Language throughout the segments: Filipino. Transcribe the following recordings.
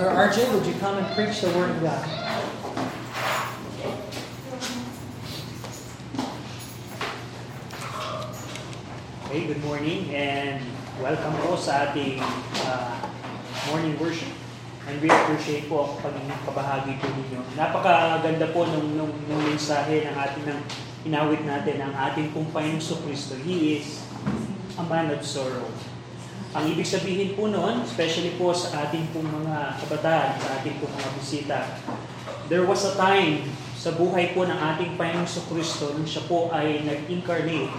Brother RJ, would you come and preach the Word of God? Okay, good morning and welcome po sa ating uh, morning worship. And we appreciate po ang pagiging kabahagi po ninyo. Napakaganda po nung, nung, nung mensahe ng ating ng inawit natin, ang ating pong Panginoon Kristo. He is a man of sorrow. Ang ibig sabihin po noon, especially po sa ating pong mga kabataan, sa ating pong mga bisita, there was a time sa buhay po ng ating Panginoon Kristo nung siya po ay nag-incarnate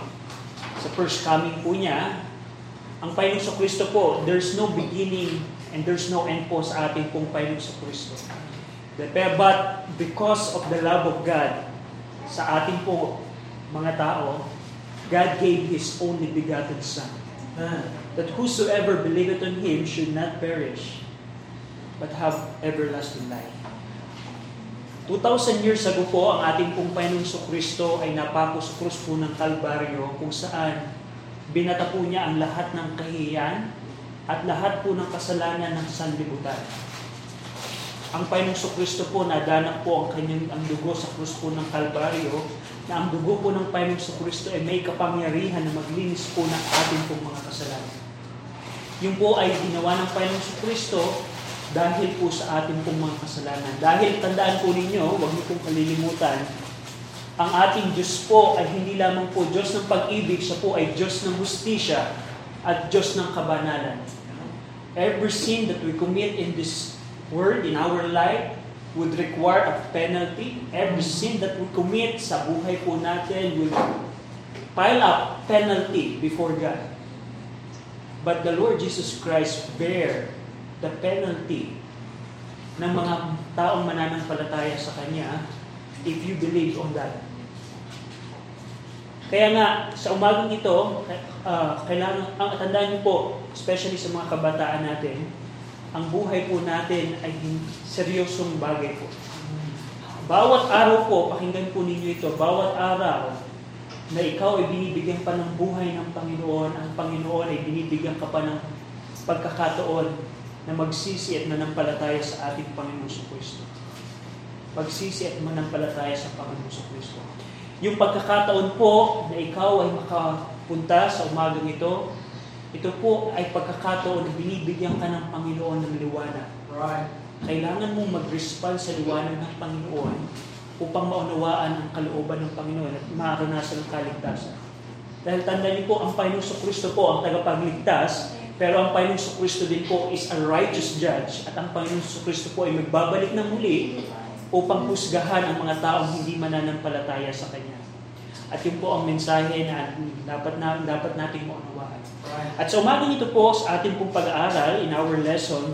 sa first coming po niya, ang Panginoon Kristo po, there's no beginning and there's no end po sa ating pong Panginoon Kristo. But because of the love of God sa ating po mga tao, God gave His only begotten Son. That whosoever believeth on Him should not perish, but have everlasting life. 2,000 years ago po, ang ating pong Panginoon Kristo ay napako sa krus po ng Kalbaryo kung saan binata po niya ang lahat ng kahiyan at lahat po ng kasalanan ng sanlibutan. Ang Panginoong Kristo po, nadanak po ang kanyang ang dugo sa krus po ng Kalbaryo na ang dugo po ng Panginoong Kristo ay may kapangyarihan na maglinis po ng ating pong mga kasalanan. Yung po ay ginawa ng Panginoong Kristo dahil po sa ating pong mga kasalanan. Dahil tandaan po ninyo, huwag niyo pong kalilimutan, ang ating Diyos po ay hindi lamang po Diyos ng pag-ibig, siya po ay Diyos ng justisya at Diyos ng kabanalan. Every sin that we commit in this world, in our life, would require a penalty. Every sin that we commit sa buhay po natin will pile up penalty before God. But the Lord Jesus Christ bear the penalty ng mga taong mananampalataya sa Kanya if you believe on that. Kaya nga, sa umagang ito, uh, kailangan, ang tandaan niyo po, especially sa mga kabataan natin, ang buhay po natin ay seryosong bagay po. Bawat araw po, pakinggan po ninyo ito, bawat araw na ikaw ay binibigyan pa ng buhay ng Panginoon, ang Panginoon ay binibigyan ka pa ng pagkakataon na magsisi at manampalataya sa ating Panginoon sa Kristo. Pagsisi at manampalataya sa Panginoon sa Kristo. Yung pagkakataon po na ikaw ay makapunta sa umagang ito, ito po ay pagkakataon na binibigyan ka ng Panginoon ng liwanag. Right. Kailangan mong mag-respond sa liwanag ng Panginoon upang maunawaan ang kalooban ng Panginoon at maranasan ang kaligtasan. Dahil tandaan niyo po, ang Panginoon sa Kristo po ang tagapagligtas, pero ang Panginoon Kristo din po is a righteous judge at ang Panginoon Kristo po ay magbabalik ng muli upang husgahan ang mga taong hindi mananampalataya sa Kanya. At yun po ang mensahe na dapat, na, dapat nating maunawaan. At sa umagang ito po, sa ating pong pag-aaral, in our lesson,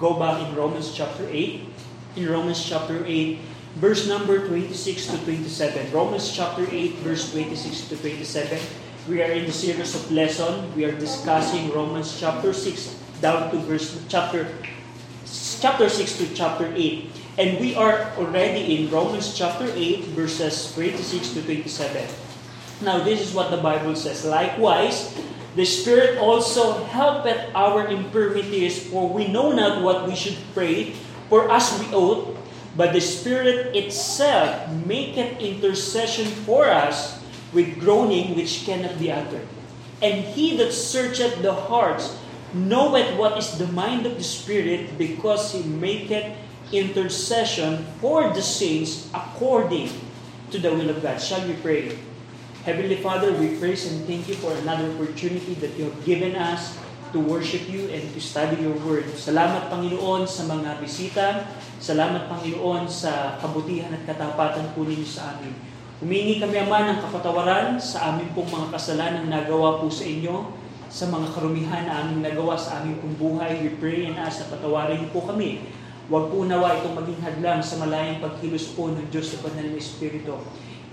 go back in Romans chapter 8. In Romans chapter 8, verse number 26 to 27. Romans chapter 8, verse 26 to 27. We are in the series of lesson. We are discussing Romans chapter 6 down to verse chapter chapter 6 to chapter 8. And we are already in Romans chapter 8 verses 26 to 27. Now this is what the Bible says. Likewise, the Spirit also helpeth our infirmities, for we know not what we should pray for as we ought, but the Spirit itself maketh intercession for us with groaning which cannot be uttered. And he that searcheth the hearts knoweth what is the mind of the Spirit, because he maketh intercession for the saints according to the will of God. Shall we pray? Heavenly Father, we praise and thank you for another opportunity that you have given us to worship you and to study your word. Salamat Panginoon sa mga bisita. Salamat Panginoon sa kabutihan at katapatan po ninyo sa amin. Humingi kami, Ama, ng kapatawaran sa aming pong mga kasalanan na nagawa po sa inyo, sa mga karumihan na aming nagawa sa aming pong buhay. We pray and ask na patawarin po kami. Huwag po nawa itong maging hadlang sa malayang pagkilos po ng Diyos sa banal na Espiritu.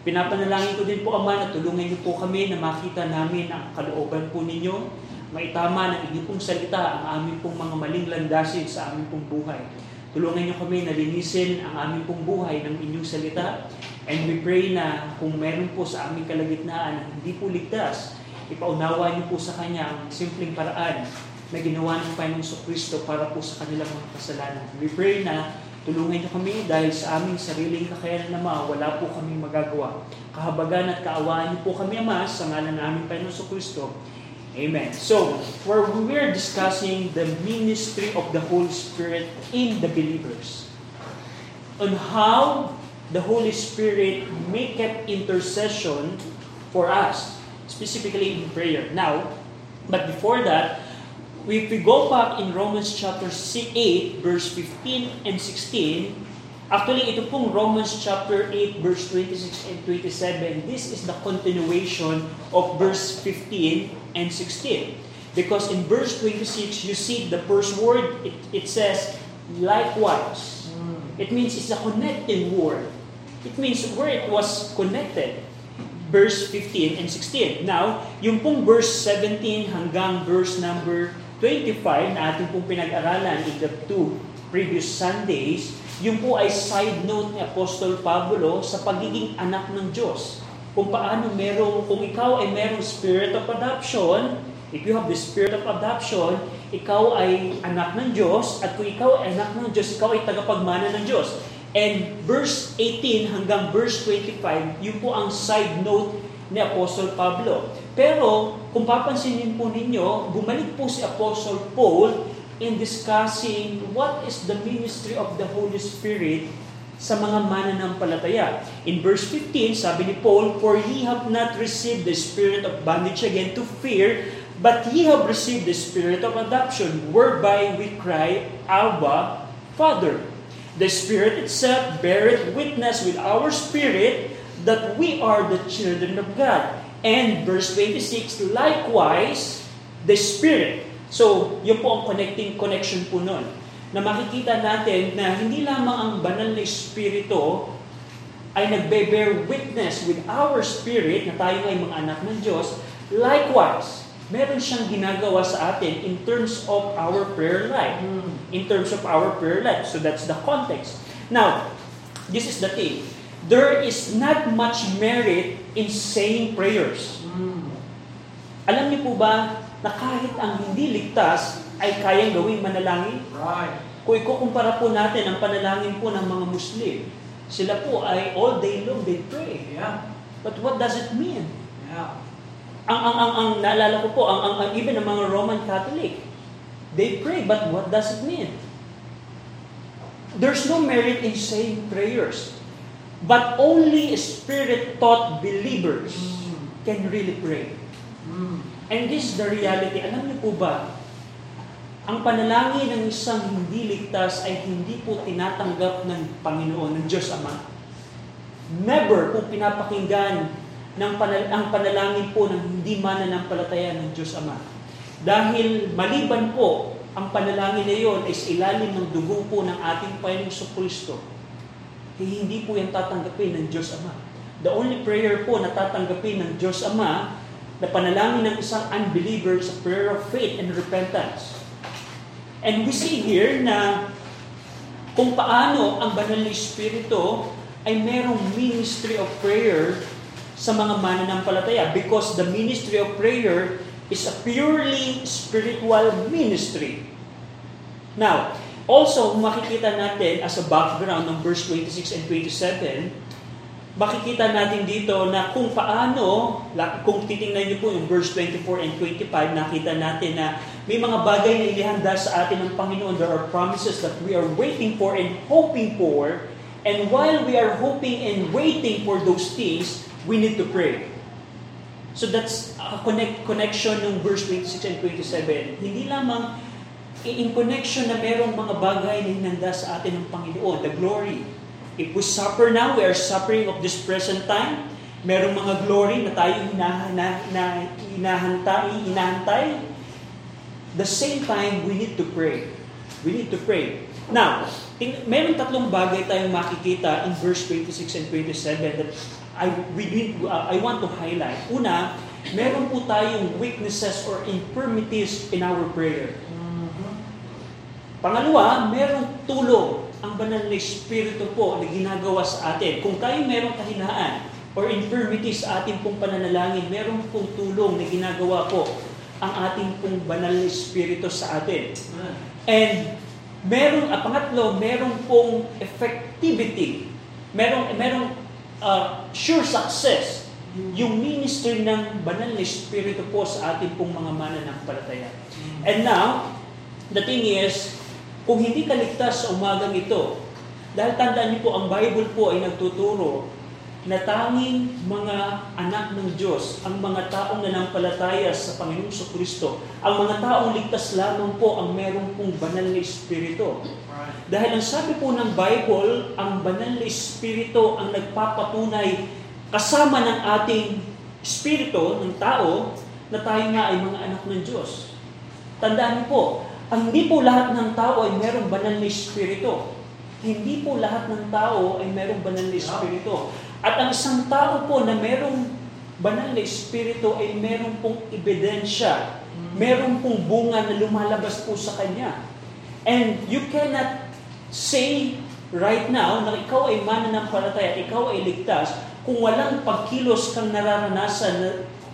Pinapanalangin ko din po, Ama, na tulungan niyo po kami na makita namin ang kalooban po ninyo, maitama ng inyong pong salita ang aming pong mga maling landasin sa aming pong buhay. Tulungan niyo kami na linisin ang aming pong buhay ng inyong salita And we pray na kung meron po sa aming kalagitnaan na hindi po ligtas, ipaunawa niyo po sa Kanya ang simpleng paraan na ginawa ng Panginoon Kristo para po sa kanilang mga kasalanan. We pray na tulungan niyo kami dahil sa aming sariling kakayanan na wala po kami magagawa. Kahabagan at kaawaan niyo po kami, Ama, sa ngalan namin Panginoon Kristo. Amen. So, where we are discussing the ministry of the Holy Spirit in the believers, on how the Holy Spirit maketh intercession for us, specifically in prayer. Now, but before that, if we go back in Romans chapter 8, verse 15 and 16, actually ito pong Romans chapter 8, verse 26 and 27, this is the continuation of verse 15 and 16. Because in verse 26, you see the first word, it, it says, likewise. It means it's a connecting word. It means where it was connected. Verse 15 and 16. Now, yung pong verse 17 hanggang verse number 25 na ating pong pinag-aralan in the two previous Sundays, yung po ay side note ni Apostol Pablo sa pagiging anak ng Diyos. Kung paano merong, kung ikaw ay merong spirit of adoption, if you have the spirit of adoption, ikaw ay anak ng Diyos, at kung ikaw ay anak ng Diyos, ikaw ay tagapagmana ng Diyos. And verse 18 hanggang verse 25, yun po ang side note ni Apostle Pablo. Pero, kung papansinin po ninyo, bumalik po si Apostle Paul in discussing what is the ministry of the Holy Spirit sa mga mananampalataya. In verse 15, sabi ni Paul, For ye have not received the spirit of bondage again to fear, but ye have received the spirit of adoption, whereby we cry, Abba, Father. The Spirit itself beareth witness with our spirit that we are the children of God. And verse 26, likewise, the Spirit. So, yun po ang connecting connection po nun na makikita natin na hindi lamang ang banal na Espiritu ay nagbe-bear witness with our spirit na tayo ay mga anak ng Diyos, likewise, meron siyang ginagawa sa atin in terms of our prayer life. In terms of our prayer life. So that's the context. Now, this is the thing. There is not much merit in saying prayers. Alam niyo po ba na kahit ang hindi ligtas ay kayang gawing manalangin? Right. Kung ikukumpara po natin ang panalangin po ng mga Muslim, sila po ay all day long they pray. Yeah. But what does it mean? Yeah. Ang ang ang, ang naalala ko po ang, ang, ang even ang mga Roman Catholic, they pray but what does it mean? There's no merit in saying prayers. But only spirit-taught believers can really pray. Mm. And this is the reality. Alam niyo po ba, ang panalangin ng isang hindi ligtas ay hindi po tinatanggap ng Panginoon, ng Diyos Ama. Never po pinapakinggan ng panal- ang panalangin po ng hindi mananampalataya ng Diyos Ama. Dahil maliban po ang panalangin na iyon ay sa ilalim ng dugo po ng ating Panginoong Kristo, hindi po yan tatanggapin ng Diyos Ama. The only prayer po na tatanggapin ng Diyos Ama na panalangin ng isang unbeliever sa prayer of faith and repentance. And we see here na kung paano ang banal na Espiritu ay merong ministry of prayer sa mga mananampalataya because the ministry of prayer is a purely spiritual ministry. Now, also makikita natin as a background ng verse 26 and 27, makikita natin dito na kung paano, kung titingnan niyo po yung verse 24 and 25, nakita natin na may mga bagay na ilihanda sa atin ng Panginoon. There are promises that we are waiting for and hoping for. And while we are hoping and waiting for those things, we need to pray. So that's a connect, connection ng verse 26 and 27. Hindi lamang in connection na merong mga bagay na hinanda sa atin ng Panginoon, the glory, If we suffer now, we are suffering of this present time. Merong mga glory na tayo hinahana, na, hinahantay, hinahantay. The same time, we need to pray. We need to pray. Now, ting, meron tatlong bagay tayong makikita in verse 26 and 27 that I, we need, uh, I want to highlight. Una, meron po tayong weaknesses or infirmities in our prayer. Pangalawa, merong tulong ang banal na Espiritu po na ginagawa sa atin. Kung tayo merong kahinaan or infirmity sa ating pong pananalangin, meron pong tulong na ginagawa po ang ating pong banal na Espiritu sa atin. And meron, ah, pangatlo, meron pong effectivity. Meron, meron uh, sure success yung ministry ng banal na Espiritu po sa ating pong mga mananampalataya. And now, the thing is, kung hindi ka ligtas sa umagang ito, dahil tandaan niyo po, ang Bible po ay nagtuturo na tanging mga anak ng Diyos, ang mga taong nanampalataya sa Panginoong Kristo, ang mga taong ligtas lamang po ang meron pong banal na Espiritu. Dahil ang sabi po ng Bible, ang banal na Espiritu ang nagpapatunay kasama ng ating Espiritu, ng tao, na tayo nga ay mga anak ng Diyos. Tandaan niyo po, hindi po lahat ng tao ay merong banal na Espiritu. Hindi po lahat ng tao ay merong banal na Espiritu. At ang isang tao po na merong banal na Espiritu ay merong pong ebidensya, merong pong bunga na lumalabas po sa kanya. And you cannot say right now na ikaw ay mananampalataya at ikaw ay ligtas kung walang pagkilos kang nararanasan na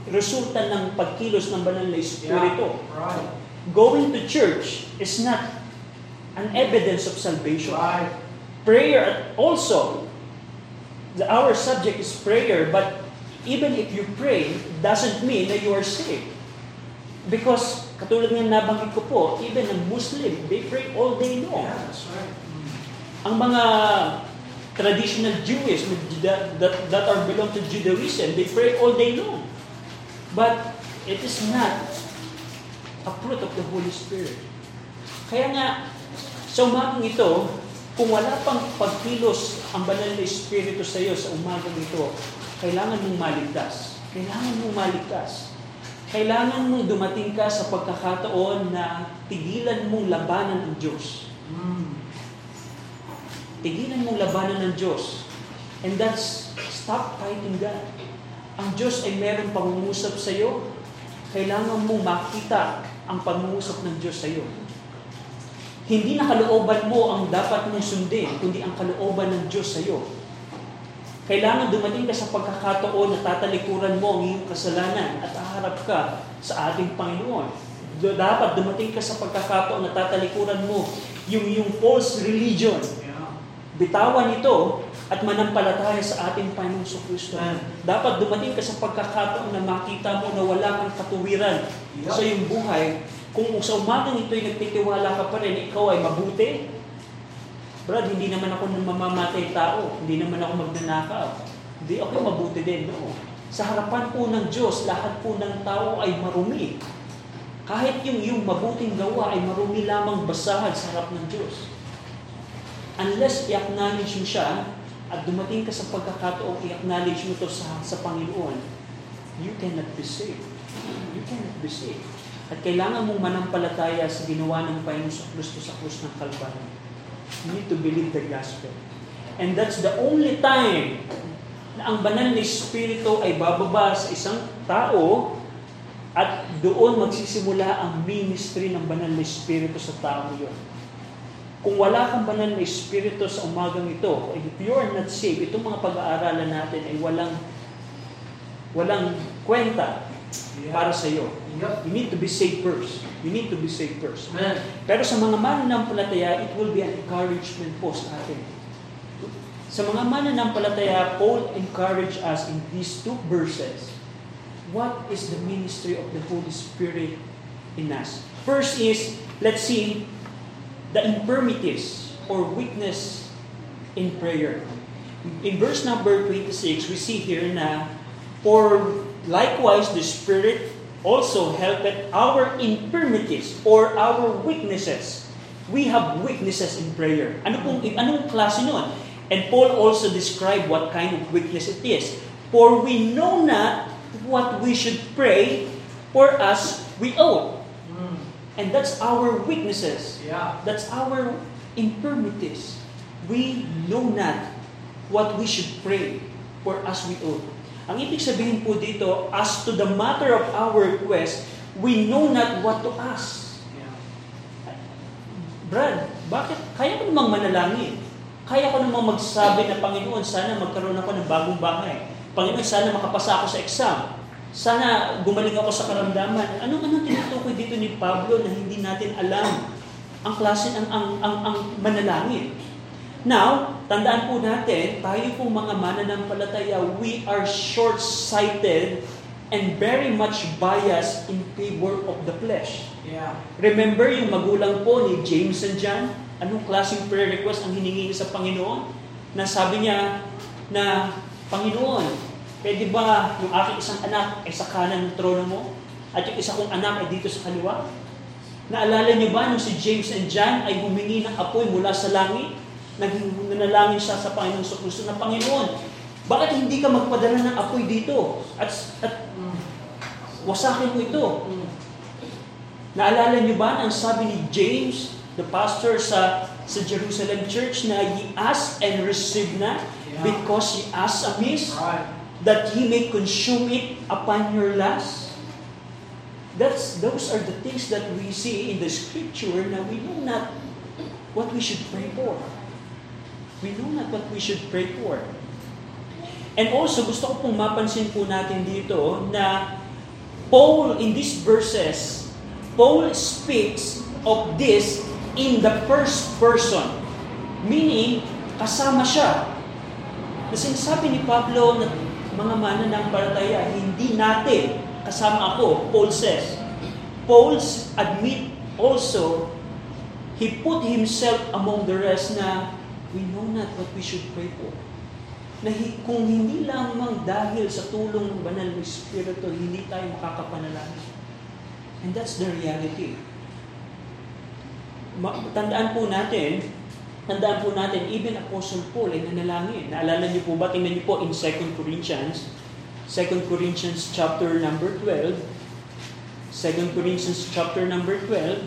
resulta ng pagkilos ng banal na Espiritu. Yeah, right. Going to church is not an evidence of salvation. Right. Prayer also, the, our subject is prayer, but even if you pray, doesn't mean that you are saved. Because, katulad nga nabanggit ko po, even a Muslim, they pray all day long. Yeah, that's right. Ang mga traditional Jewish that, that, that are belong to Judaism, they pray all day long. But it is not a fruit of the Holy Spirit. Kaya nga, sa umagang ito, kung wala pang pagkilos ang banal na Espiritu sa iyo sa umagang ito, kailangan mong maligtas. Kailangan mong maligtas. Kailangan mong dumating ka sa pagkakataon na tigilan mong labanan ang Diyos. Mm. Tigilan mong labanan ng Diyos. And that's, stop fighting God. Ang Diyos ay meron pangungusap sa iyo. Kailangan mong makita ang pangungusap ng Diyos sa iyo. Hindi na kalooban mo ang dapat mong sundin, kundi ang kalooban ng Diyos sa iyo. Kailangan dumating ka sa pagkakataon na tatalikuran mo ang iyong kasalanan at aharap ka sa ating Panginoon. Dapat dumating ka sa pagkakataon na tatalikuran mo yung, yung false religion, bitawan ito at manampalataya sa ating Panginoong Kristo. Dapat dumating ka sa pagkakataon na makita mo na wala kang katuwiran Yup. sa iyong buhay. Kung sa umagang ito ay nagtitiwala ka pa rin, ikaw ay mabuti. Brad, hindi naman ako mamamatay tao. Hindi naman ako magnanakaw. Hindi ako mabuti din. No. Sa harapan po ng Diyos, lahat po ng tao ay marumi. Kahit yung yung mabuting gawa ay marumi lamang basahan sa harap ng Diyos unless i-acknowledge mo siya at dumating ka sa pagkakataong i-acknowledge mo to sa, sa Panginoon, you cannot be saved. You cannot be saved. At kailangan mong manampalataya sa ginawa ng Panginoon sa Kristo sa krus ng Kalbaryo. You need to believe the gospel. And that's the only time na ang banal na Espiritu ay bababa sa isang tao at doon magsisimula ang ministry ng banal na Espiritu sa tao yun. Kung wala kang banal na Espiritu sa umagang ito, if you are not saved, itong mga pag-aaralan natin ay walang walang kwenta Yeah. para sa iyo. Yup. You need to be saved first. You need to be saved first. Amen. Pero sa mga mananampalataya, it will be an encouragement po sa atin. Sa mga mananampalataya, Paul encouraged us in these two verses. What is the ministry of the Holy Spirit in us? First is, let's see, the infirmities or weakness in prayer. In verse number 26, we see here na, For likewise the Spirit also helpeth our infirmities or our weaknesses. We have weaknesses in prayer. Ano pong, anong klase nun? And Paul also described what kind of weakness it is. For we know not what we should pray for as we ought. And that's our weaknesses. Yeah. That's our infirmities. We know not what we should pray for as we ought. Ang ibig sabihin po dito, as to the matter of our request, we know not what to ask. Yeah. Brad, bakit? Kaya ko namang manalangin. Kaya ko namang magsabi na, Panginoon, sana magkaroon ako ng bagong bahay. Panginoon, sana makapasa ako sa exam. Sana gumaling ako sa karamdaman. Anong anong tinutukoy dito ni Pablo na hindi natin alam ang klase ng ang, ang, ang manalangin? Now, tandaan po natin, tayo pong mga mananampalataya, we are short-sighted and very much biased in favor of the flesh. Yeah. Remember yung magulang po ni James and John? Anong klaseng prayer request ang hiningi sa Panginoon? Na sabi niya na, Panginoon, Pwede ba yung aking isang anak ay sa kanan ng trono mo? At yung isa kong anak ay dito sa kaliwa? Naalala niyo ba nung si James and John ay humingi ng apoy mula sa langit? Nanalangin siya sa Panginoon sa Kristo na Panginoon, bakit hindi ka magpadala ng apoy dito? At, at wasakin mo ito. Naalala niyo ba ang sabi ni James, the pastor sa sa Jerusalem church na he asked and received na because he asked amiss? Right that He may consume it upon your last. That's, those are the things that we see in the scripture na we know not what we should pray for. We know not what we should pray for. And also, gusto ko pong mapansin po natin dito na Paul, in these verses, Paul speaks of this in the first person. Meaning, kasama siya. Na sinasabi ni Pablo na mga mananampalataya, hindi natin, kasama ako, Paul says. Paul admit also, he put himself among the rest na we know not what we should pray for. Na kung hindi lamang dahil sa tulong ng banal ng Espiritu, hindi tayo makakapanalangin. And that's the reality. Tandaan po natin, Tandaan po natin, even Apostle Paul ay nanalangin. Naalala niyo po ba, tingnan niyo po in 2 Corinthians, 2 Corinthians chapter number 12, 2 Corinthians chapter number 12,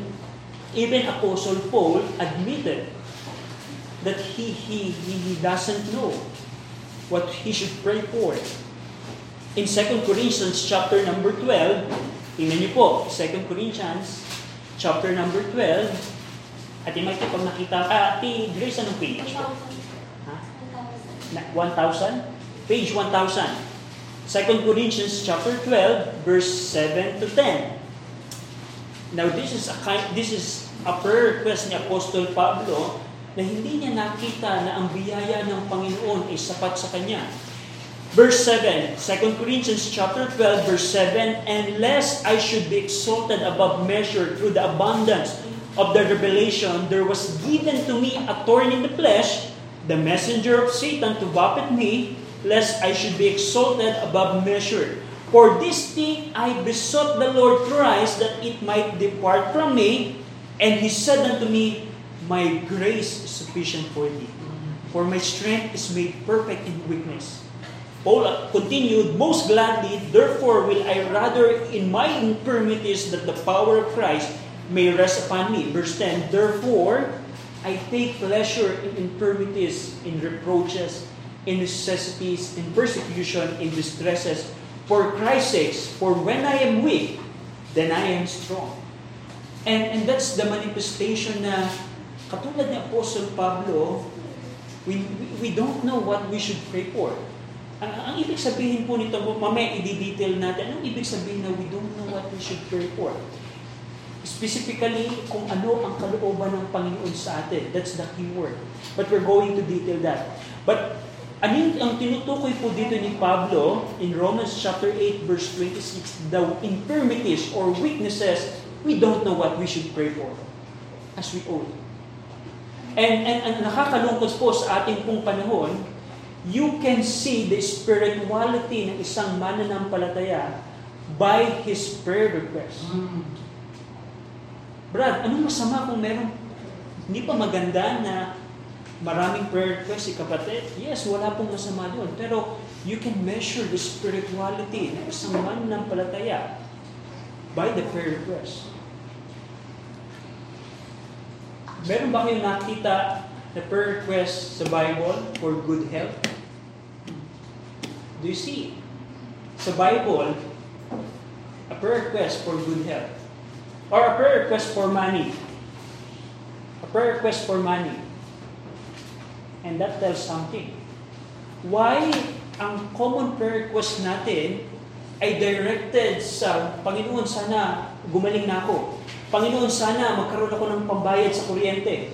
even Apostle Paul admitted that he, he, he doesn't know what he should pray for. In 2 Corinthians chapter number 12, tingnan niyo po, 2 Corinthians chapter number 12, Ate Mikey, pag nakita, ah, Ate Grace, anong page po? Ha? 1,000? Page 1,000. 2 Corinthians chapter 12, verse 7 to 10. Now, this is a kind, this is a prayer request ni Apostol Pablo na hindi niya nakita na ang biyaya ng Panginoon ay sapat sa kanya. Verse 7, 2 Corinthians chapter 12, verse 7, And lest I should be exalted above measure through the abundance of the revelation, there was given to me a thorn in the flesh, the messenger of Satan to buffet me, lest I should be exalted above measure. For this thing I besought the Lord thrice that it might depart from me. And he said unto me, My grace is sufficient for thee, for my strength is made perfect in weakness. Paul continued, Most gladly, therefore, will I rather in my infirmities that the power of Christ may rest upon me. Verse 10, Therefore, I take pleasure in infirmities, in reproaches, in necessities, in persecution, in distresses, for Christ's sake. For when I am weak, then I am strong. And, and that's the manifestation na katulad ni Apostle Pablo, we, we, we don't know what we should pray for. Ang, ang ibig sabihin po nito, mamaya i-detail natin, anong ibig sabihin na we don't know what we should pray for? Specifically kung ano ang kalooban ng Panginoon sa atin. That's the key word. But we're going to detail that. But ano ang tinutukoy po dito ni Pablo in Romans chapter 8 verse 26, the infirmities or weaknesses, we don't know what we should pray for as we ought. And, and, and nakakalungkot po sa ating pong panahon, you can see the spirituality ng isang mananampalataya by his prayer request. Mm. Brad, anong masama kung meron hindi pa maganda na maraming prayer request si kapatid? Yes, wala pong masama doon. Pero you can measure the spirituality ng isang man ng palataya by the prayer request. Meron ba kayong nakita na prayer request sa Bible for good health? Do you see? Sa Bible, a prayer request for good health. Or a prayer request for money. A prayer request for money. And that tells something. Why ang common prayer request natin ay directed sa, Panginoon, sana gumaling na ako. Panginoon, sana magkaroon ako ng pambayad sa kuryente.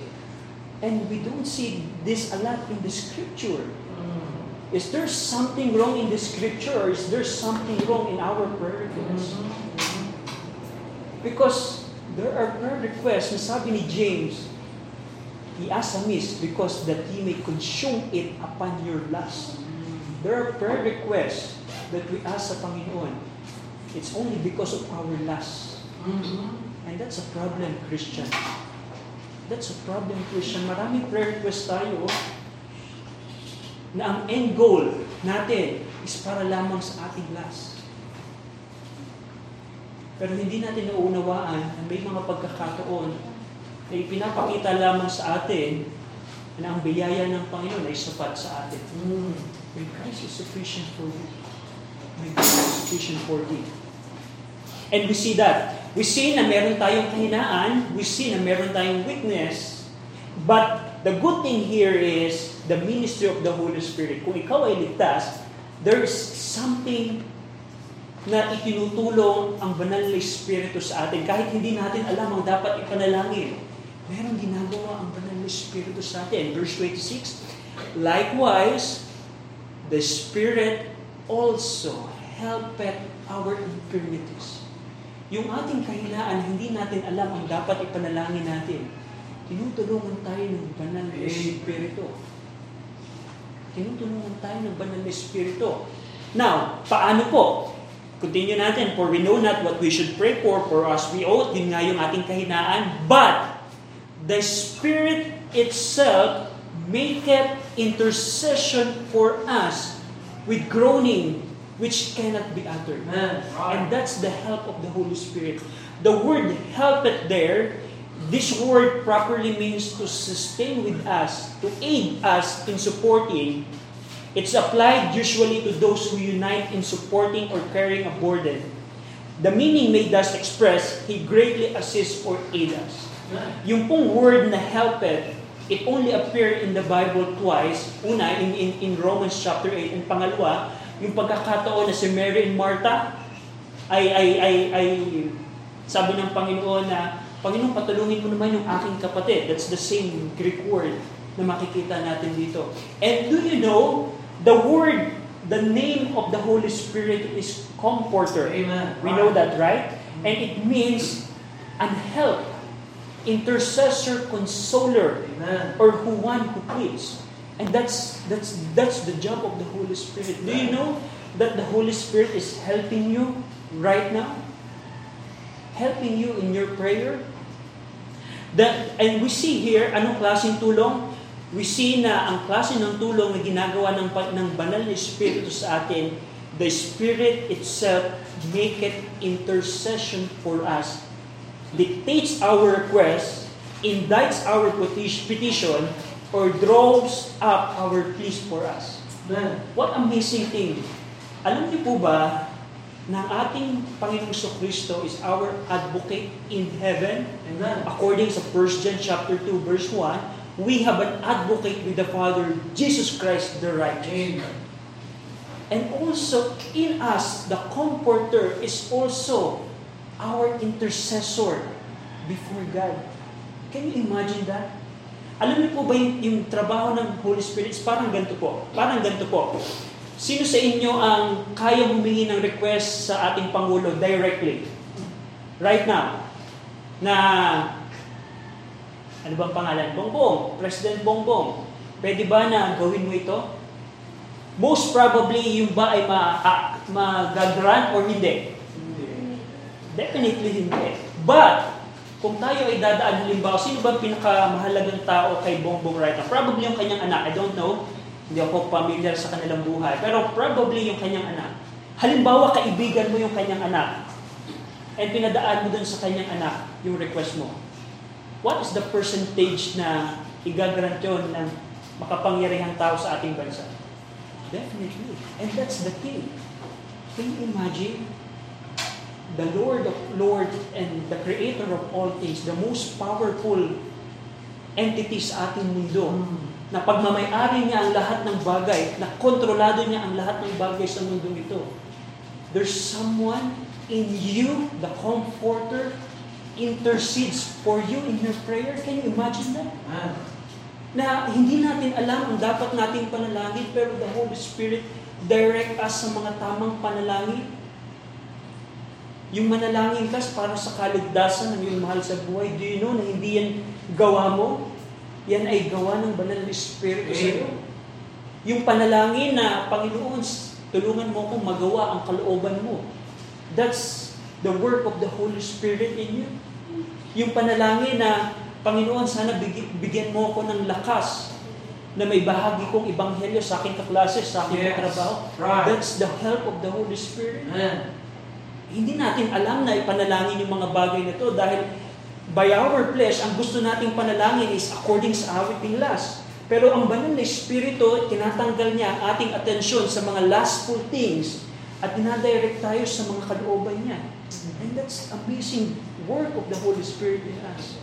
And we don't see this a lot in the scripture. Is there something wrong in the scripture or is there something wrong in our prayer requests? Because there are prayer requests na sabi ni James, He asks amiss because that He may consume it upon your lust. There are prayer requests that we ask sa Panginoon. It's only because of our lust. And that's a problem, Christian. That's a problem, Christian. Maraming prayer requests tayo na ang end goal natin is para lamang sa ating last. Pero hindi natin nauunawaan na may mga pagkakataon na ipinapakita lamang sa atin na ang biyaya ng Panginoon ay sapat sa atin. May Christ is sufficient for thee. May Christ is sufficient for thee. And we see that. We see na meron tayong kahinaan. We see na meron tayong weakness. But the good thing here is the ministry of the Holy Spirit. Kung ikaw ay ligtas, there's something na itinutulong ang banal na Espiritu sa atin. Kahit hindi natin alam ang dapat ipanalangin. Meron ginagawa ang banal na Espiritu sa atin. Verse 26, Likewise, the Spirit also helpeth our infirmities. Yung ating kahinaan, hindi natin alam ang dapat ipanalangin natin. Tinutulungan tayo ng banal na Espiritu. Tinutulungan tayo ng banal na Espiritu. Now, paano po? Continue natin, for we know not what we should pray for, for us we owe, din nga yung ating kahinaan, but the Spirit itself maketh intercession for us with groaning which cannot be uttered. Amen. And that's the help of the Holy Spirit. The word helpeth there, this word properly means to sustain with us, to aid us in supporting. It's applied usually to those who unite in supporting or carrying a burden. The meaning may thus express, He greatly assists or aid us. Yung pong word na helpeth, it only appeared in the Bible twice. Una, in, in, in Romans chapter 8. And pangalawa, yung pagkakataon na si Mary and Martha ay, ay, ay, ay sabi ng Panginoon na, Panginoon, patulungin mo naman yung aking kapatid. That's the same Greek word na makikita natin dito. And do you know, the word, the name of the Holy Spirit is Comforter. Amen. We know that, right? And it means an help, intercessor, consoler, Amen. or who one who pleads. And that's that's that's the job of the Holy Spirit. Do you know that the Holy Spirit is helping you right now? Helping you in your prayer? That and we see here anong klaseng tulong? We see na ang klase ng tulong na ginagawa ng ng banal na Espiritu sa atin, the Spirit itself make it intercession for us dictates our request, indicts our peti- petition, or draws up our pleas for us. Amen. What amazing thing. Alam niyo po ba na ang ating Panginoong Kristo is our advocate in heaven? Amen. According sa 1 John chapter 2 verse 1, we have an advocate with the Father, Jesus Christ the righteous. Amen. And also in us, the Comforter is also our intercessor before God. Can you imagine that? Alam niyo po ba yung, yung trabaho ng Holy Spirit parang ganito po. Parang ganito po. Sino sa inyo ang kaya humingi ng request sa ating Pangulo directly? Right now. Na, ano bang pangalan? Bongbong. President Bongbong. Pwede ba na gawin mo ito? Most probably, yung ba ay ma, mag-grant or hindi? Hindi. Definitely hindi. But, kung tayo ay dadaan, halimbawa, sino ba ang pinakamahalagang tao kay Bongbong right now? Probably yung kanyang anak. I don't know. Hindi ako familiar sa kanilang buhay. Pero probably yung kanyang anak. Halimbawa, kaibigan mo yung kanyang anak. And pinadaan mo dun sa kanyang anak yung request mo. What is the percentage na igagrant yun ng makapangyarihang tao sa ating bansa? Definitely. And that's the thing. Can you imagine? The Lord of Lords and the Creator of all things, the most powerful entity sa ating mundo, na pagmamayari niya ang lahat ng bagay, na kontrolado niya ang lahat ng bagay sa mundo ito. there's someone in you, the comforter, intercedes for you in your prayer. Can you imagine that? Amen. Na hindi natin alam ang dapat nating panalangin, pero the Holy Spirit direct us sa mga tamang panalangin. Yung manalangin ka para sa kaligtasan ng iyong mahal sa buhay, do you know na hindi yan gawa mo? Yan ay gawa ng banal na Espiritu sa iyo. Yung panalangin na, Panginoon, tulungan mo akong magawa ang kalooban mo. That's the work of the Holy Spirit in you. Yung panalangin na, Panginoon, sana bigyan, mo ako ng lakas na may bahagi kong ibanghelyo sa aking kaklase, sa aking Yes. katrabaho. Right. That's the help of the Holy Spirit. Amen. Hindi natin alam na ipanalangin yung mga bagay na ito dahil by our flesh, ang gusto nating panalangin is according sa awiting last. Pero ang banal na Espiritu, tinatanggal niya ating atensyon sa mga lustful things at dinadirect tayo sa mga kalooban niya. And that's amazing work of the Holy Spirit in us.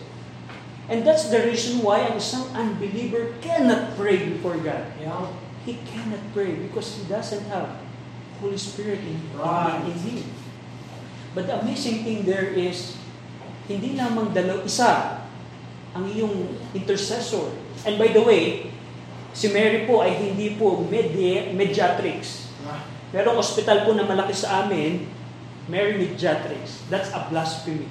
And that's the reason why ang isang unbeliever cannot pray before God. Yeah. He cannot pray because he doesn't have Holy Spirit in, Right. in him. But the amazing thing there is, hindi lamang dalaw isa ang iyong intercessor. And by the way, si Mary po ay hindi po medi- mediatrix. Right. Pero ang hospital po na malaki sa amin, Mary Mediatrix. That's a blasphemy.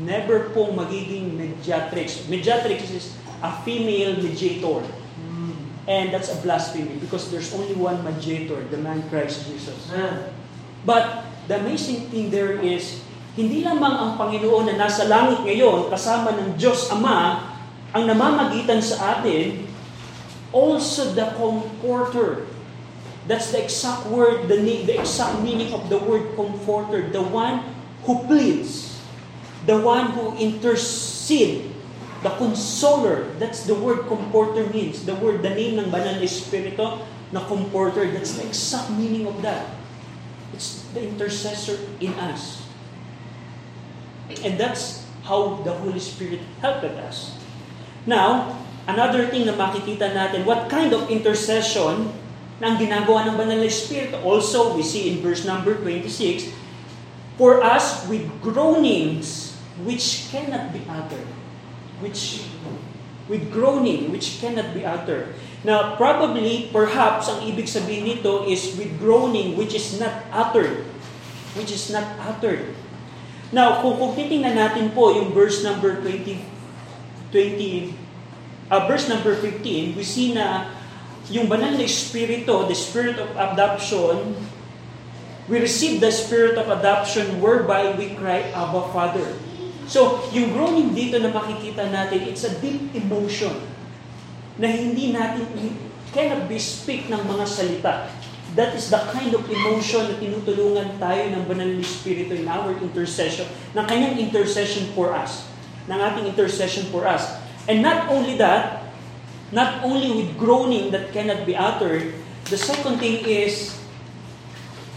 Never pong magiging mediatrix. Mediatrix is a female mediator. And that's a blasphemy because there's only one mediator, the man Christ Jesus. Amen. But the amazing thing there is, hindi lamang ang Panginoon na nasa langit ngayon kasama ng Diyos Ama ang namamagitan sa atin, also the comforter. That's the exact word, the, the exact meaning of the word comforter. The one who pleads. The one who intercede. The consoler. That's the word comforter means. The word, the name ng banal na Espiritu na comforter. That's the exact meaning of that. It's the intercessor in us. And that's how the Holy Spirit helped us. Now, another thing na makikita natin, what kind of intercession ang ginagawa ng Banal na Espiritu. Also, we see in verse number 26, For us with groanings which cannot be uttered. Which, with groaning which cannot be uttered. Now, probably, perhaps, ang ibig sabihin nito is with groaning which is not uttered. Which is not uttered. Now, kung, kung titingnan natin po yung verse number 20, 20 uh, verse number 15, we see na yung banal na espiritu, the spirit of adoption, we receive the spirit of adoption whereby we cry, Abba, Father. So, yung groaning dito na makikita natin, it's a deep emotion na hindi natin, cannot be speak ng mga salita. That is the kind of emotion na tinutulungan tayo ng banal na Espiritu in our intercession, ng kanyang intercession for us, ng ating intercession for us. And not only that, not only with groaning that cannot be uttered, the second thing is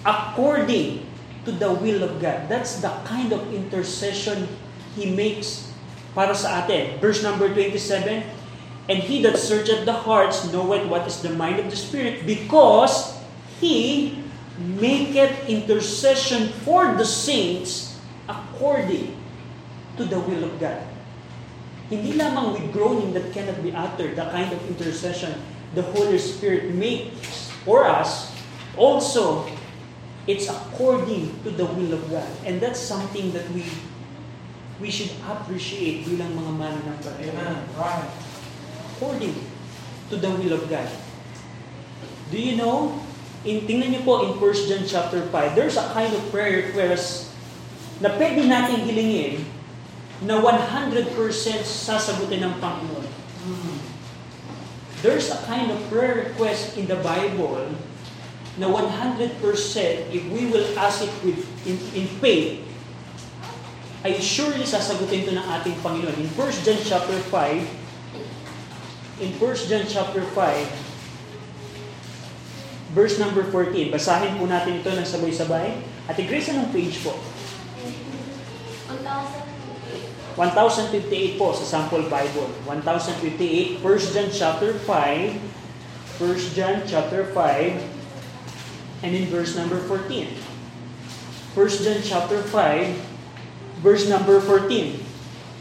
according to the will of God. That's the kind of intercession He makes para sa atin. Verse number 27, And he that searcheth the hearts knoweth what is the mind of the Spirit, because he maketh intercession for the saints according to the will of God. Hindi lamang with groaning that cannot be uttered, the kind of intercession the Holy Spirit makes for us, also, it's according to the will of God. And that's something that we we should appreciate bilang mga mananampalataya. Amen. Right. According to the will of God. Do you know, in, tingnan niyo po in 1 John chapter 5, there's a kind of prayer request na pwede nating hilingin na 100% sasagutin ng Panginoon. There's a kind of prayer request in the Bible na 100% if we will ask it with in, in faith, ay surely sasagutin ito ng ating Panginoon. In 1 John chapter 5, in 1 John chapter 5, verse number 14, basahin po natin ito ng sabay-sabay. At i-grace ng page po. 1058 po sa sample Bible. 1058, 1 John chapter 5, 1 John chapter 5, and in verse number 14. 1 John chapter 5, verse number 14.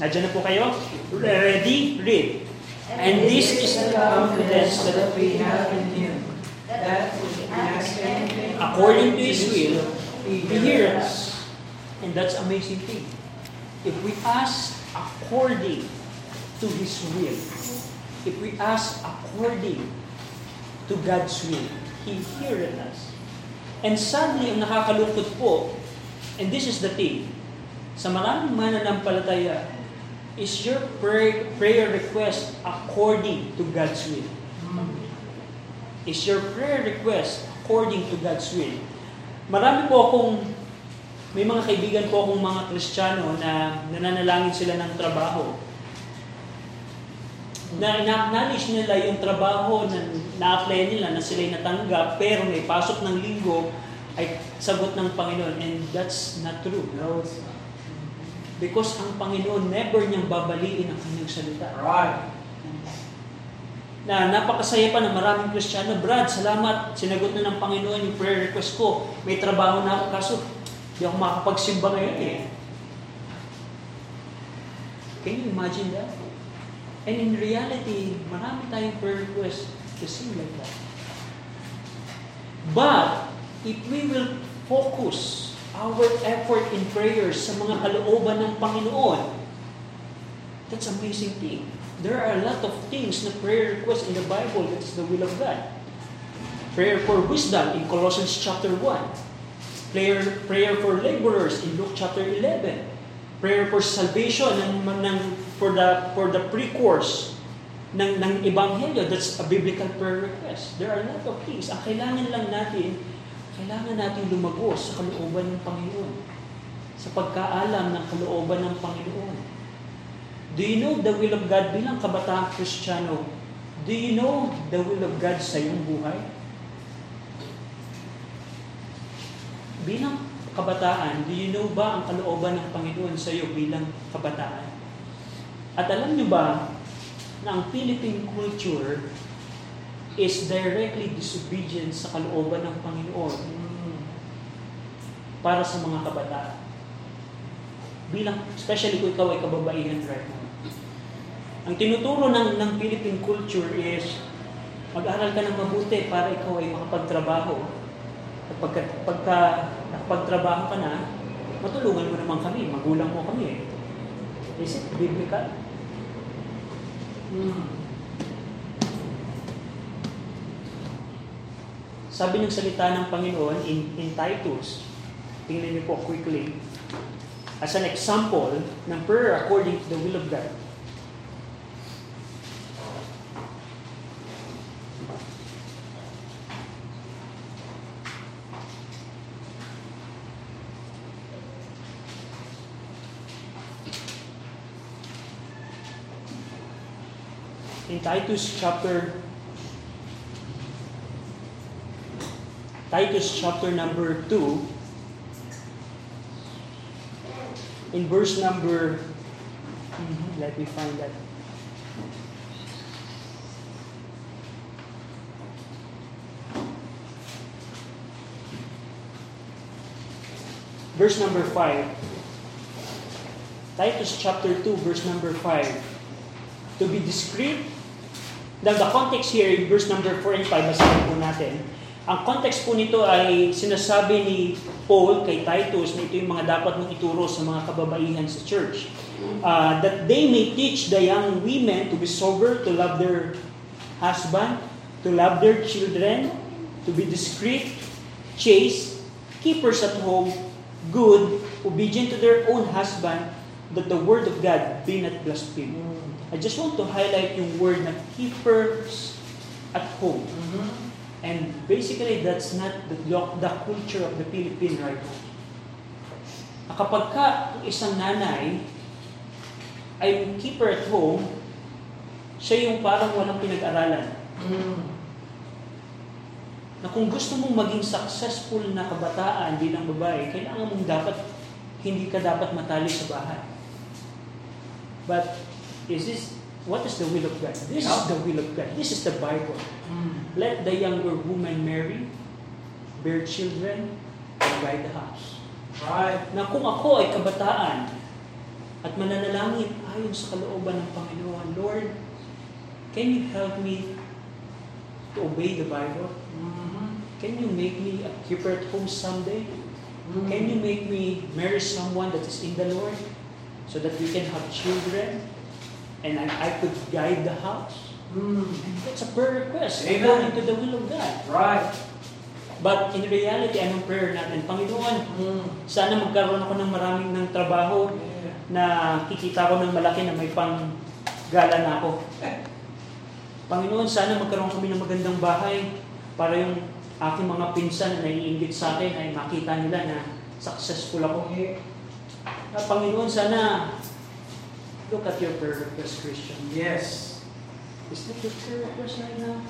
Nandiyan na po kayo? Ready? Read. And this is the confidence that we have in Him, that we ask anything according to His will, He He hears us. And that's amazing thing. If we ask according to His will, if we ask according to God's will, He hears us. And sadly, ang nakakalungkot po, and this is the thing, sa maraming mananampalataya, is your prayer, prayer request according to God's will? Is your prayer request according to God's will? Marami po akong, may mga kaibigan po akong mga Kristiyano na nananalangin sila ng trabaho. Na ina-acknowledge nila yung trabaho na na-apply nila na sila'y natanggap, pero may pasok ng linggo ay sagot ng Panginoon. And that's not true. No, it's not. Because ang Panginoon never niyang babaliin ang kanyang salita. Right. na napakasaya pa ng maraming Kristiyano, Brad, salamat, sinagot na ng Panginoon yung prayer request ko. May trabaho na ako, kaso di ako makakapagsimba ngayon eh. Can you imagine that? And in reality, marami tayong prayer request to sing like that. But, if we will focus our effort in prayers sa mga kalooban ng Panginoon, that's amazing thing. There are a lot of things na prayer request in the Bible that is the will of God. Prayer for wisdom in Colossians chapter 1. Prayer, prayer for laborers in Luke chapter 11. Prayer for salvation ng, ng, for the, for the pre-course ng, ng Ebanghelyo. That's a biblical prayer request. There are a lot of things. Ang kailangan lang natin, kailangan natin lumagos sa kalooban ng Panginoon. Sa pagkaalam ng kalooban ng Panginoon. Do you know the will of God bilang kabataang Kristiyano? Do you know the will of God sa iyong buhay? Bilang kabataan, do you know ba ang kalooban ng Panginoon sa iyo bilang kabataan? At alam niyo ba na ang Philippine culture is directly disobedient sa kalooban ng Panginoon para sa mga kabataan? Bilang, especially kung ikaw ay kababaihan right now. Ang tinuturo ng, ng Philippine culture is mag-aral ka ng mabuti para ikaw ay makapagtrabaho. Pagka, pagka nakapagtrabaho ka na, matulungan mo naman kami, magulang mo kami. Is it biblical? Mm. Sabi ng salita ng Panginoon in, in Titus, tingnan niyo po quickly, as an example ng prayer according to the will of God. Titus chapter Titus chapter number 2 in verse number Mhm, let me find that. Verse number 5 Titus chapter 2 verse number 5 to be discreet Now, the context here in verse number 4 and 5, basahin po natin. Ang context po nito ay sinasabi ni Paul kay Titus na ito yung mga dapat mong ituro sa mga kababaihan sa church. Uh, that they may teach the young women to be sober, to love their husband, to love their children, to be discreet, chaste, keepers at home, good, obedient to their own husband, that the word of God be not blasphemed. I just want to highlight yung word na keepers at home. Mhm. And basically, that's not the, the culture of the Philippine right now. Na Kapag ka ang isang nanay ay keeper at home, siya yung parang walang pinag-aralan. Mm. Na kung gusto mong maging successful na kabataan bilang babae, kailangan mong dapat, hindi ka dapat matali sa bahay. But, is this, what is the will of God? This is the will of God. This is the Bible. Mm. Let the younger woman marry, bear children, and guide the house. Right. na kung ako ay kabataan at mananalangin ayon sa kalooban ng Panginoon, Lord, can you help me to obey the Bible? Mhm. Can you make me a keeper at home someday? Mhm. Can you make me marry someone that is in the Lord so that we can have children and I, I could guide the house? Mm. That's a prayer request Amen. according to the will of God. Right. But in reality, anong prayer natin? Panginoon, Mm. sana magkaroon ako ng maraming ng trabaho Yeah. na kikita ko ng malaki na may pang gala na ako. Panginoon, sana magkaroon kami ng magandang bahay para yung aking mga pinsan na naiingit sa akin ay makita nila na successful ako. Ah, Panginoon, sana look at your prayer request, Christian. Yes. Is that your prayer request right now?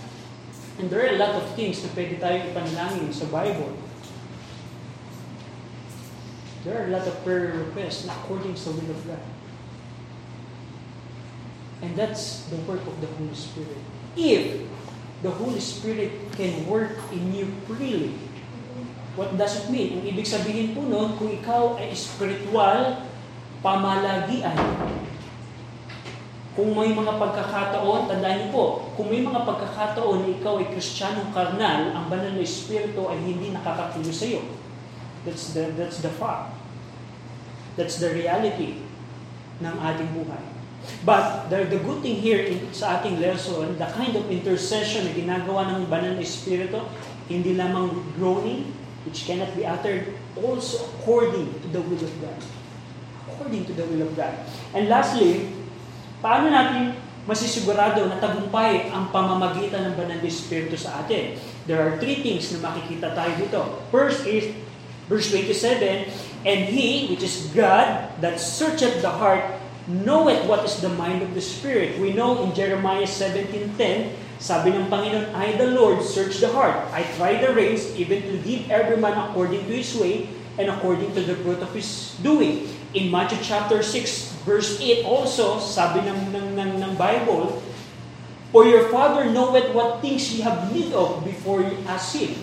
And there are a lot of things na pwede tayong ipanalangin sa Bible. There are a lot of prayer requests na according sa will of God. And that's the work of the Holy Spirit. If the Holy Spirit can work in you freely, what does it mean? Ang ibig sabihin po nun, kung ikaw ay spiritual, pamalagian, kung may mga pagkakataon, tandaan niyo po, kung may mga pagkakataon na ikaw ay kristyanong karnal, ang banal na espiritu ay hindi nakakakilos sa iyo. That's the, that's the fact. That's the reality ng ating buhay. But the, the good thing here in, sa ating lesson, the kind of intercession na ginagawa ng banal na espiritu, hindi lamang groaning, which cannot be uttered, also according to the will of God. According to the will of God. And lastly, paano natin masisigurado na tagumpay ang pamamagitan ng banal na Espiritu sa atin? There are three things na makikita tayo dito. First is, verse 27, And He, which is God, that searcheth the heart, knoweth what is the mind of the Spirit. We know in Jeremiah 17.10, sabi ng Panginoon, I the Lord search the heart. I try the reins, even to give every man according to his way, and according to the fruit of his doing. In Matthew chapter 6, verse 8 also, sabi ng, ng, ng, ng Bible, For your Father knoweth what things ye have need of before you ask Him.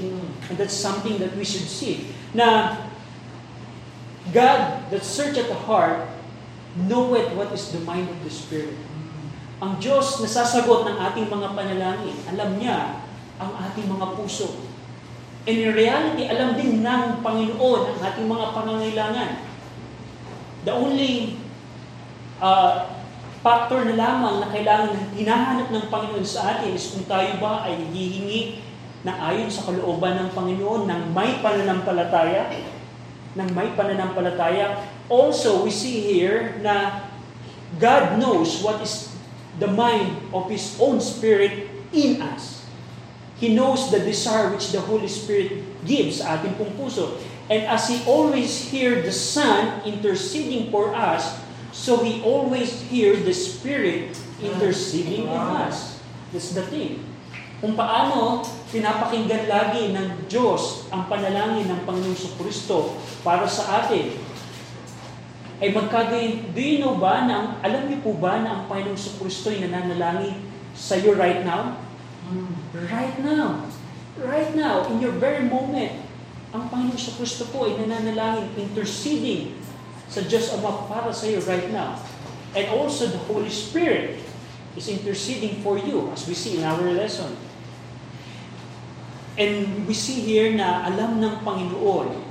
And that's something that we should see. Na God that searcheth the heart knoweth what is the mind of the Spirit. Ang Diyos na sasagot ng ating mga panalangin, alam niya ang ating mga puso. And in reality, alam din ng Panginoon ang ating mga pangangailangan. The only uh, factor na lamang na kailangan hinahanap ng Panginoon sa atin is kung tayo ba ay hihingi na ayon sa kalooban ng Panginoon ng may pananampalataya, ng may pananampalataya. Also, we see here na God knows what is the mind of His own Spirit in us. He knows the desire which the Holy Spirit gives sa ating pong puso. And as He always hear the Son interceding for us, so He always hear the Spirit interceding in us. That's the thing. Kung paano pinapakinggan lagi ng Diyos ang panalangin ng Panginoong Kristo para sa atin, ay magkagayon, do you know ba na, ang, alam niyo po ba na ang Panginoong Kristo ay nananalangin sa iyo right now? Right now. Right now, in your very moment, ang Panginoong Kristo po ay nananalangin, interceding sa Diyos Ama para sa iyo right now. And also the Holy Spirit is interceding for you as we see in our lesson. And we see here na alam ng Panginoon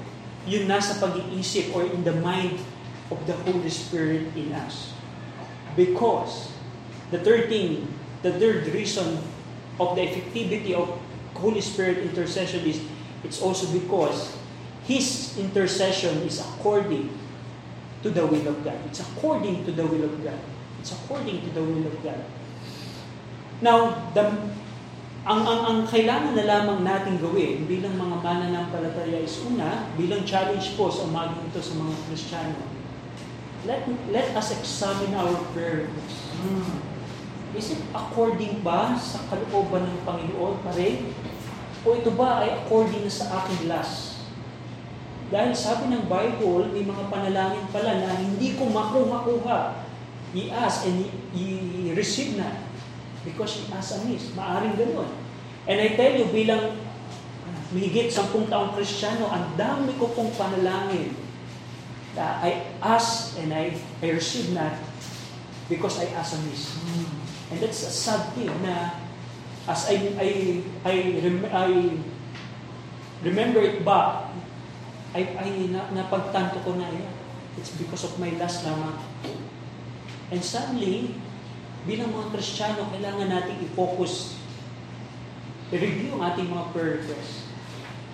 yun nasa pag-iisip or in the mind of the Holy Spirit in us. Because the third thing, the third reason of the effectivity of Holy Spirit intercession is it's also because His intercession is according to the will of God. It's according to the will of God. It's according to the will of God. Now, the, ang, ang, ang kailangan na lamang natin gawin bilang mga mananampalataya is una, bilang challenge po sa umaging ito sa mga Kristiyano, let, let us examine our prayer requests. Is it according ba sa kalooban ng Panginoon pa rin? O ito ba ay according sa aking last? Dahil sabi ng Bible, may mga panalangin pala na hindi ko makuha-kuha. I-ask and i-receive na. Because you ask amiss. Maaring ganun. And I tell you, bilang mahigit sampung taong kristyano, ang dami ko pong panalangin Uh, I ask and I, I receive not because I ask amiss. And that's a sad thing na as I I I, I remember it back, I, I na, napagtanto ko na yan. It's because of my last lamang. And sadly, bilang mga Kristiyano, kailangan natin i-focus, i-review ang ating mga prayer requests.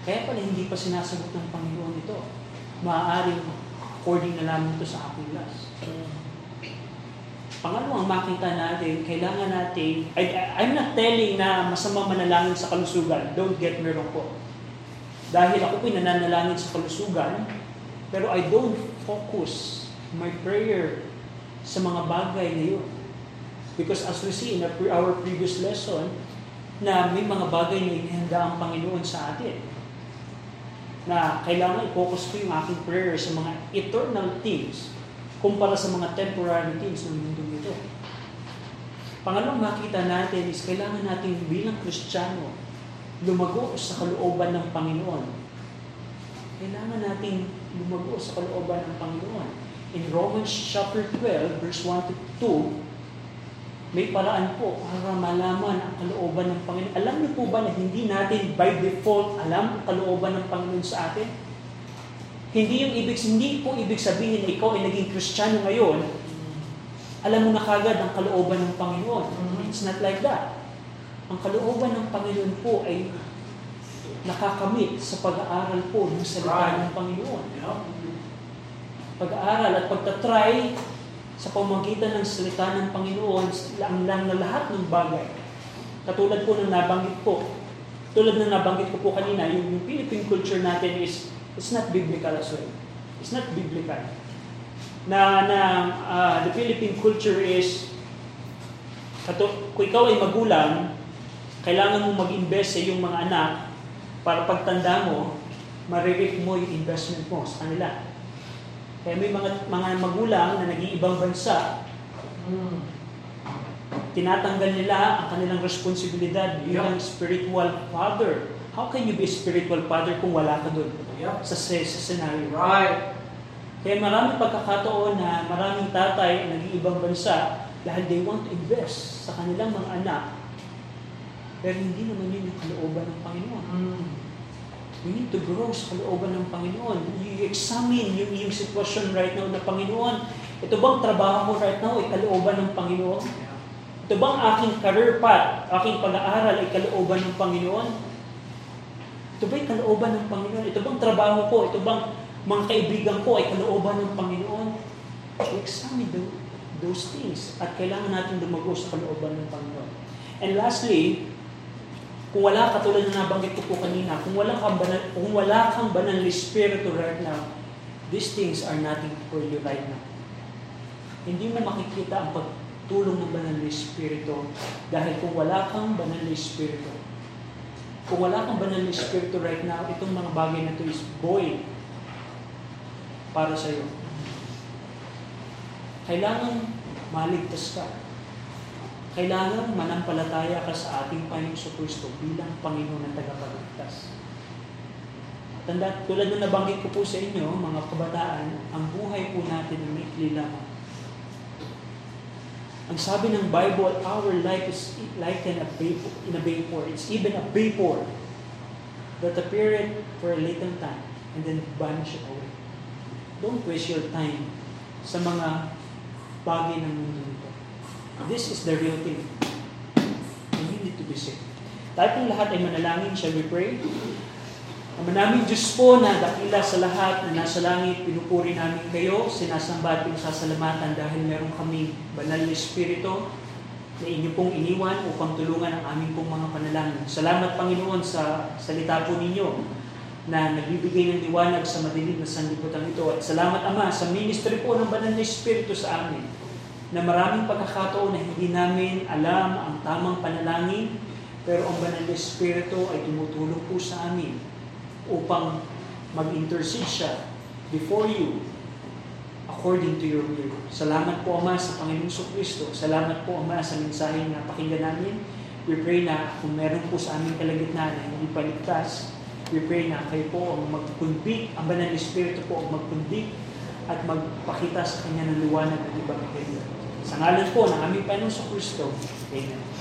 Kaya pala hindi pa sinasagot ng Panginoon ito. Maaaring according na lamang ito sa aking last. Pangalawang makita natin, kailangan natin, I- I'm not telling na masama manalangin sa kalusugan. Don't get me wrong po. Dahil ako po'y nananalangin sa kalusugan, pero I don't focus my prayer sa mga bagay na yun. Because as we see in our pre- our previous lesson, na may mga bagay na inihanda ang Panginoon sa atin. Na kailangan i-focus ko yung aking prayer sa mga eternal things kumpara sa mga temporary things ng mundo nito. Pangalawang makita natin is kailangan natin bilang Kristiyano lumago sa kalooban ng Panginoon. Kailangan nating lumago sa kalooban ng Panginoon. In Romans chapter 12, verse 1 to 2, may paraan po para malaman ang kalooban ng Panginoon. Alam niyo po ba na hindi natin by default alam ang kalooban ng Panginoon sa atin? Hindi yung ibig, hindi po ibig sabihin na ikaw ay naging Kristiyano ngayon, alam mo na kagad ang kalooban ng Panginoon. It's not like that. Ang kalooban ng Panginoon po ay nakakamit sa pag-aaral po ng salita ng Panginoon. Pag-aaral at pagtatry sa pamagitan ng salita ng Panginoon lang lang na lahat ng bagay. Katulad po ng nabanggit ko, tulad ng nabanggit ko po kanina, yung, yung Philippine culture natin is it's not biblical as well. It's not biblical. Na, na uh, the Philippine culture is kato, kung ikaw ay magulang, kailangan mo mag-invest sa iyong mga anak para pagtanda mo, maririp mo yung investment mo sa kanila. Kaya may mga, mga magulang na nag-iibang bansa, tinatanggal nila ang kanilang responsibilidad bilang spiritual father. How can you be a spiritual father kung wala ka doon Yep. sa, sa scenario? Right. Kaya maraming pagkakataon na maraming tatay na nag-iibang bansa dahil they want to invest sa kanilang mga anak. Pero hindi naman yun yung kalooban ng Panginoon. We need to grow sa kalooban ng Panginoon. You examine yung iyong sitwasyon right now na Panginoon. Ito bang trabaho ko right now ay kalooban ng Panginoon? Ito bang aking career path, aking pag-aaral ay kalooban ng Panginoon? Ito ba'y kalooban ng Panginoon? Ito bang trabaho ko? Ito bang mga kaibigan ko ay kalooban ng Panginoon? We examine tho- those things at kailangan natin lumago sa kalooban ng Panginoon. And lastly, kung wala katulad na nabanggit ko po kanina, kung wala kang banal, kung wala kang banal na espiritu right now, these things are nothing for you right now. Hindi mo makikita ang pagtulong ng banal na espiritu dahil kung wala kang banal na espiritu, kung wala kang banal na espiritu right now, itong mga bagay na to is void para sa iyo. Kailangan maligtas ka. Kailangan manampalataya ka sa ating Panginoon sa Kristo bilang Panginoon ng tagapagligtas. Tanda, tulad na nabanggit ko po sa inyo, mga kabataan, ang buhay po natin ay maikli lamang. Ang sabi ng Bible, our life is like in a vapor, in a vapor. It's even a vapor that appeared for a little time and then vanish away. Don't waste your time sa mga bagay ng mundo nito. This is the real thing. And you need to be saved. Tayo pong lahat ay manalangin. Shall we pray? Ama namin Diyos po na dakila sa lahat na nasa langit, pinupuri namin kayo, sinasamba at pinasasalamatan dahil meron kami banal na Espiritu na inyo pong iniwan upang tulungan ang aming pong mga panalangin. Salamat Panginoon sa salita po ninyo na nagbibigay ng liwanag sa madilim na sanlibutan ito. At salamat Ama sa ministry po ng banal na Espiritu sa amin na maraming pagkakataon na hindi namin alam ang tamang panalangin, pero ang banal na Espiritu ay tumutulong po sa amin upang mag-intercede siya before you according to your will. Salamat po Ama sa Panginoong Kristo. Salamat po Ama sa mensahe na pakinggan namin. We pray na kung meron po sa aming kalagitnaan na hindi paligtas, we pray na kayo po ang mag-convict, ang banal na Espiritu po ang mag-convict at magpakita sa kanya ng liwanag ng Ebanghelyo. Sa ngalan po ng aming Panginoon sa Kristo. Amen.